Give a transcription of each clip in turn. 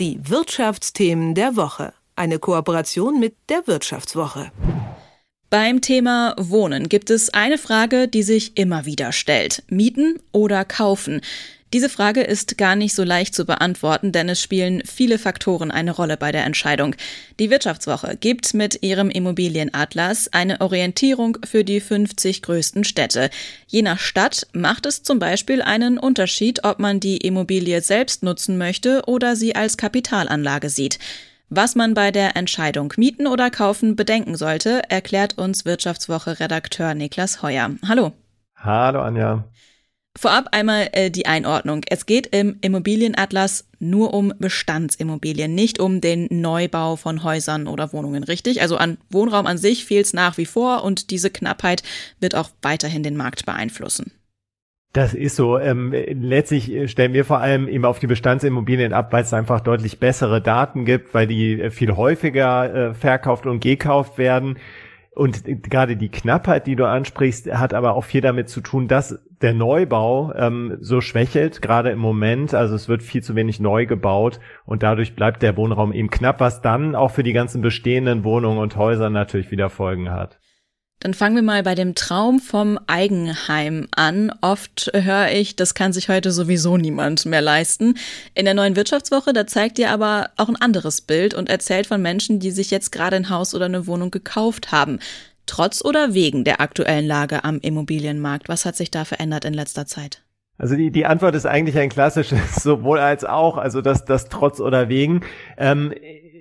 Die Wirtschaftsthemen der Woche. Eine Kooperation mit der Wirtschaftswoche. Beim Thema Wohnen gibt es eine Frage, die sich immer wieder stellt. Mieten oder kaufen? Diese Frage ist gar nicht so leicht zu beantworten, denn es spielen viele Faktoren eine Rolle bei der Entscheidung. Die Wirtschaftswoche gibt mit ihrem Immobilienatlas eine Orientierung für die 50 größten Städte. Je nach Stadt macht es zum Beispiel einen Unterschied, ob man die Immobilie selbst nutzen möchte oder sie als Kapitalanlage sieht. Was man bei der Entscheidung mieten oder kaufen bedenken sollte, erklärt uns Wirtschaftswoche-Redakteur Niklas Heuer. Hallo. Hallo Anja. Vorab einmal äh, die Einordnung. Es geht im Immobilienatlas nur um Bestandsimmobilien, nicht um den Neubau von Häusern oder Wohnungen, richtig? Also an Wohnraum an sich fehlt es nach wie vor und diese Knappheit wird auch weiterhin den Markt beeinflussen. Das ist so. Ähm, letztlich stellen wir vor allem eben auf die Bestandsimmobilien ab, weil es einfach deutlich bessere Daten gibt, weil die äh, viel häufiger äh, verkauft und gekauft werden. Und gerade die Knappheit, die du ansprichst, hat aber auch viel damit zu tun, dass der Neubau ähm, so schwächelt, gerade im Moment. Also es wird viel zu wenig neu gebaut und dadurch bleibt der Wohnraum eben knapp, was dann auch für die ganzen bestehenden Wohnungen und Häuser natürlich wieder Folgen hat. Dann fangen wir mal bei dem Traum vom Eigenheim an. Oft höre ich, das kann sich heute sowieso niemand mehr leisten. In der neuen Wirtschaftswoche, da zeigt ihr aber auch ein anderes Bild und erzählt von Menschen, die sich jetzt gerade ein Haus oder eine Wohnung gekauft haben. Trotz oder wegen der aktuellen Lage am Immobilienmarkt? Was hat sich da verändert in letzter Zeit? Also die, die Antwort ist eigentlich ein klassisches sowohl als auch, also das, das trotz oder wegen. Ähm,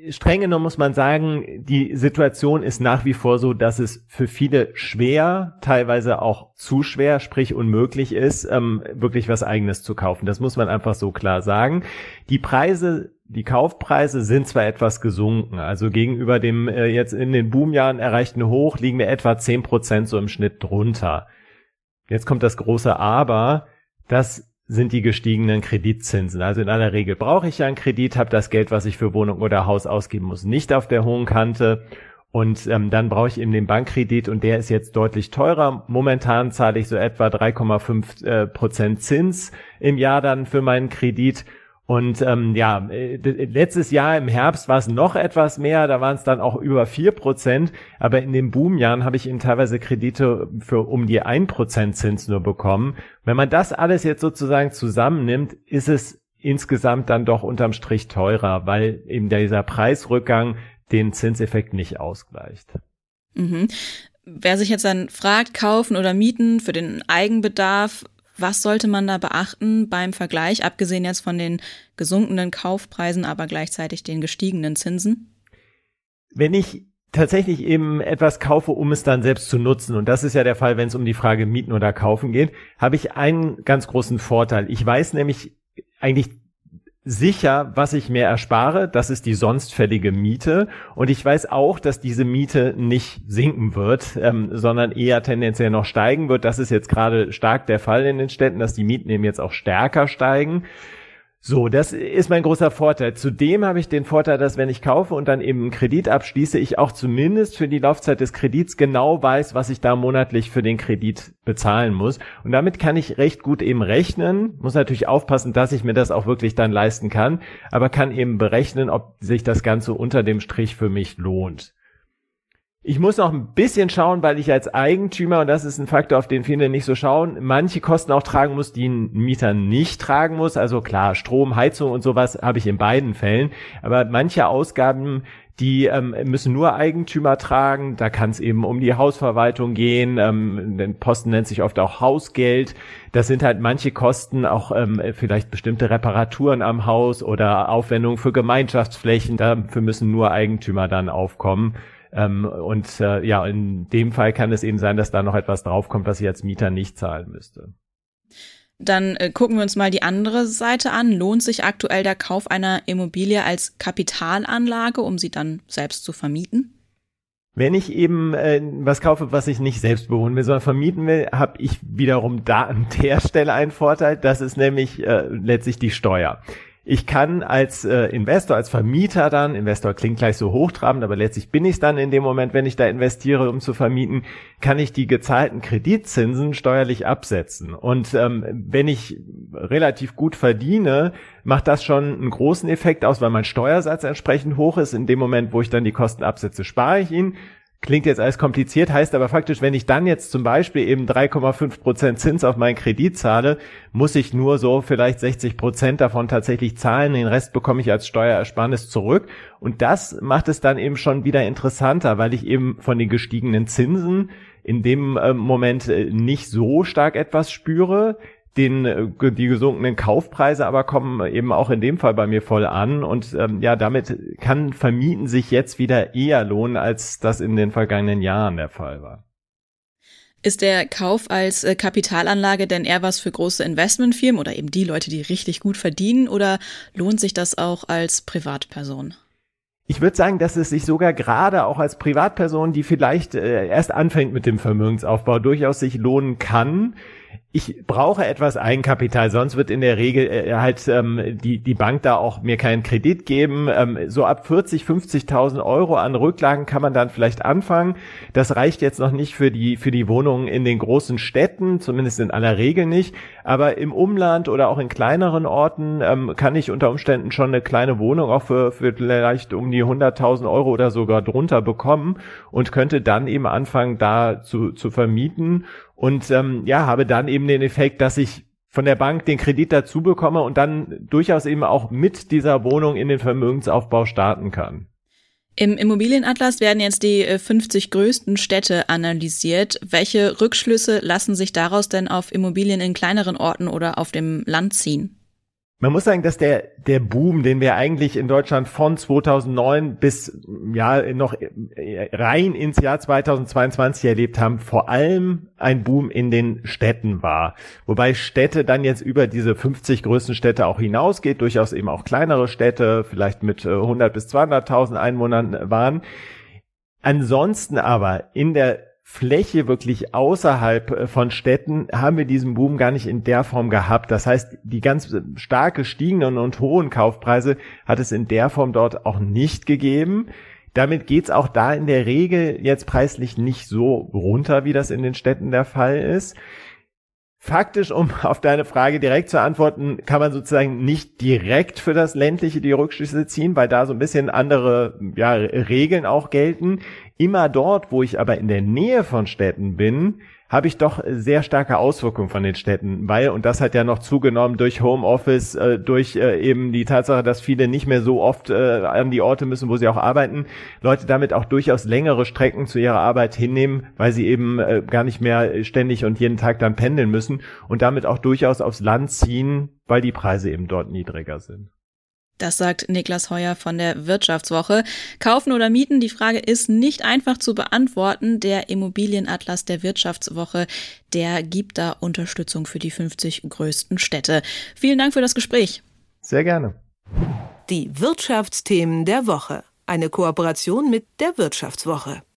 streng genommen muss man sagen, die Situation ist nach wie vor so, dass es für viele schwer, teilweise auch zu schwer, sprich unmöglich ist, ähm, wirklich was eigenes zu kaufen. Das muss man einfach so klar sagen. Die Preise die Kaufpreise sind zwar etwas gesunken, also gegenüber dem äh, jetzt in den Boomjahren erreichten Hoch liegen wir etwa zehn Prozent so im Schnitt drunter. Jetzt kommt das große Aber, das sind die gestiegenen Kreditzinsen. Also in aller Regel brauche ich ja einen Kredit, habe das Geld, was ich für Wohnung oder Haus ausgeben muss, nicht auf der hohen Kante. Und ähm, dann brauche ich eben den Bankkredit und der ist jetzt deutlich teurer. Momentan zahle ich so etwa 3,5 äh, Prozent Zins im Jahr dann für meinen Kredit. Und ähm, ja, äh, letztes Jahr im Herbst war es noch etwas mehr, da waren es dann auch über vier Prozent, aber in den Boomjahren habe ich eben teilweise Kredite für um die ein Prozent Zins nur bekommen. Wenn man das alles jetzt sozusagen zusammennimmt, ist es insgesamt dann doch unterm Strich teurer, weil eben dieser Preisrückgang den Zinseffekt nicht ausgleicht. Mhm. Wer sich jetzt dann fragt, kaufen oder mieten für den Eigenbedarf, was sollte man da beachten beim Vergleich, abgesehen jetzt von den gesunkenen Kaufpreisen, aber gleichzeitig den gestiegenen Zinsen? Wenn ich tatsächlich eben etwas kaufe, um es dann selbst zu nutzen, und das ist ja der Fall, wenn es um die Frage Mieten oder Kaufen geht, habe ich einen ganz großen Vorteil. Ich weiß nämlich eigentlich sicher, was ich mir erspare. Das ist die sonst fällige Miete. Und ich weiß auch, dass diese Miete nicht sinken wird, ähm, sondern eher tendenziell noch steigen wird. Das ist jetzt gerade stark der Fall in den Städten, dass die Mieten eben jetzt auch stärker steigen. So, das ist mein großer Vorteil. Zudem habe ich den Vorteil, dass wenn ich kaufe und dann eben einen Kredit abschließe, ich auch zumindest für die Laufzeit des Kredits genau weiß, was ich da monatlich für den Kredit bezahlen muss. Und damit kann ich recht gut eben rechnen. Muss natürlich aufpassen, dass ich mir das auch wirklich dann leisten kann, aber kann eben berechnen, ob sich das Ganze unter dem Strich für mich lohnt. Ich muss noch ein bisschen schauen, weil ich als Eigentümer, und das ist ein Faktor, auf den viele nicht so schauen, manche Kosten auch tragen muss, die ein Mieter nicht tragen muss. Also klar, Strom, Heizung und sowas habe ich in beiden Fällen. Aber manche Ausgaben, die ähm, müssen nur Eigentümer tragen. Da kann es eben um die Hausverwaltung gehen. Ähm, den Posten nennt sich oft auch Hausgeld. Das sind halt manche Kosten, auch ähm, vielleicht bestimmte Reparaturen am Haus oder Aufwendungen für Gemeinschaftsflächen. Dafür müssen nur Eigentümer dann aufkommen. Ähm, und äh, ja, in dem Fall kann es eben sein, dass da noch etwas draufkommt, was ich als Mieter nicht zahlen müsste. Dann äh, gucken wir uns mal die andere Seite an. Lohnt sich aktuell der Kauf einer Immobilie als Kapitalanlage, um sie dann selbst zu vermieten? Wenn ich eben äh, was kaufe, was ich nicht selbst bewohnen will, sondern vermieten will, habe ich wiederum da an der Stelle einen Vorteil. Das ist nämlich äh, letztlich die Steuer. Ich kann als äh, Investor, als Vermieter dann, Investor klingt gleich so hochtrabend, aber letztlich bin ich dann in dem Moment, wenn ich da investiere, um zu vermieten, kann ich die gezahlten Kreditzinsen steuerlich absetzen. Und ähm, wenn ich relativ gut verdiene, macht das schon einen großen Effekt aus, weil mein Steuersatz entsprechend hoch ist. In dem Moment, wo ich dann die Kosten absetze, spare ich ihn. Klingt jetzt alles kompliziert, heißt aber faktisch, wenn ich dann jetzt zum Beispiel eben 3,5 Prozent Zins auf meinen Kredit zahle, muss ich nur so vielleicht 60 Prozent davon tatsächlich zahlen. Den Rest bekomme ich als Steuerersparnis zurück. Und das macht es dann eben schon wieder interessanter, weil ich eben von den gestiegenen Zinsen in dem äh, Moment äh, nicht so stark etwas spüre den, äh, die gesunkenen Kaufpreise aber kommen eben auch in dem Fall bei mir voll an und ähm, ja, damit kann Vermieten sich jetzt wieder eher lohnen, als das in den vergangenen Jahren der Fall war. Ist der Kauf als äh, Kapitalanlage denn eher was für große Investmentfirmen oder eben die Leute, die richtig gut verdienen oder lohnt sich das auch als Privatperson? Ich würde sagen, dass es sich sogar gerade auch als Privatperson, die vielleicht äh, erst anfängt mit dem Vermögensaufbau, durchaus sich lohnen kann, ich brauche etwas Eigenkapital, sonst wird in der Regel äh, halt ähm, die, die Bank da auch mir keinen Kredit geben. Ähm, so ab 40, 50.000 Euro an Rücklagen kann man dann vielleicht anfangen. Das reicht jetzt noch nicht für die, für die Wohnungen in den großen Städten, zumindest in aller Regel nicht. Aber im Umland oder auch in kleineren Orten ähm, kann ich unter Umständen schon eine kleine Wohnung auch für, für vielleicht um die 100.000 Euro oder sogar drunter bekommen und könnte dann eben anfangen, da zu, zu vermieten und ähm, ja, habe dann eben den Effekt, dass ich von der Bank den Kredit dazu bekomme und dann durchaus eben auch mit dieser Wohnung in den Vermögensaufbau starten kann. Im Immobilienatlas werden jetzt die 50 äh, größten Städte analysiert. Welche Rückschlüsse lassen sich daraus denn auf Immobilien in kleineren Orten oder auf dem Land ziehen? Man muss sagen, dass der, der Boom, den wir eigentlich in Deutschland von 2009 bis, ja, noch rein ins Jahr 2022 erlebt haben, vor allem ein Boom in den Städten war. Wobei Städte dann jetzt über diese 50 größten Städte auch hinausgeht, durchaus eben auch kleinere Städte, vielleicht mit 100 äh, bis 200.000 Einwohnern waren. Ansonsten aber in der Fläche wirklich außerhalb äh, von Städten haben wir diesen Boom gar nicht in der Form gehabt. Das heißt, die ganz stark gestiegenen und hohen Kaufpreise hat es in der Form dort auch nicht gegeben. Damit geht's auch da in der Regel jetzt preislich nicht so runter, wie das in den Städten der Fall ist. Faktisch, um auf deine Frage direkt zu antworten, kann man sozusagen nicht direkt für das ländliche die Rückschlüsse ziehen, weil da so ein bisschen andere ja, Regeln auch gelten. Immer dort, wo ich aber in der Nähe von Städten bin, habe ich doch sehr starke Auswirkungen von den Städten, weil, und das hat ja noch zugenommen durch Homeoffice, äh, durch äh, eben die Tatsache, dass viele nicht mehr so oft äh, an die Orte müssen, wo sie auch arbeiten, Leute damit auch durchaus längere Strecken zu ihrer Arbeit hinnehmen, weil sie eben äh, gar nicht mehr ständig und jeden Tag dann pendeln müssen und damit auch durchaus aufs Land ziehen, weil die Preise eben dort niedriger sind. Das sagt Niklas Heuer von der Wirtschaftswoche. Kaufen oder mieten? Die Frage ist nicht einfach zu beantworten. Der Immobilienatlas der Wirtschaftswoche, der gibt da Unterstützung für die 50 größten Städte. Vielen Dank für das Gespräch. Sehr gerne. Die Wirtschaftsthemen der Woche. Eine Kooperation mit der Wirtschaftswoche.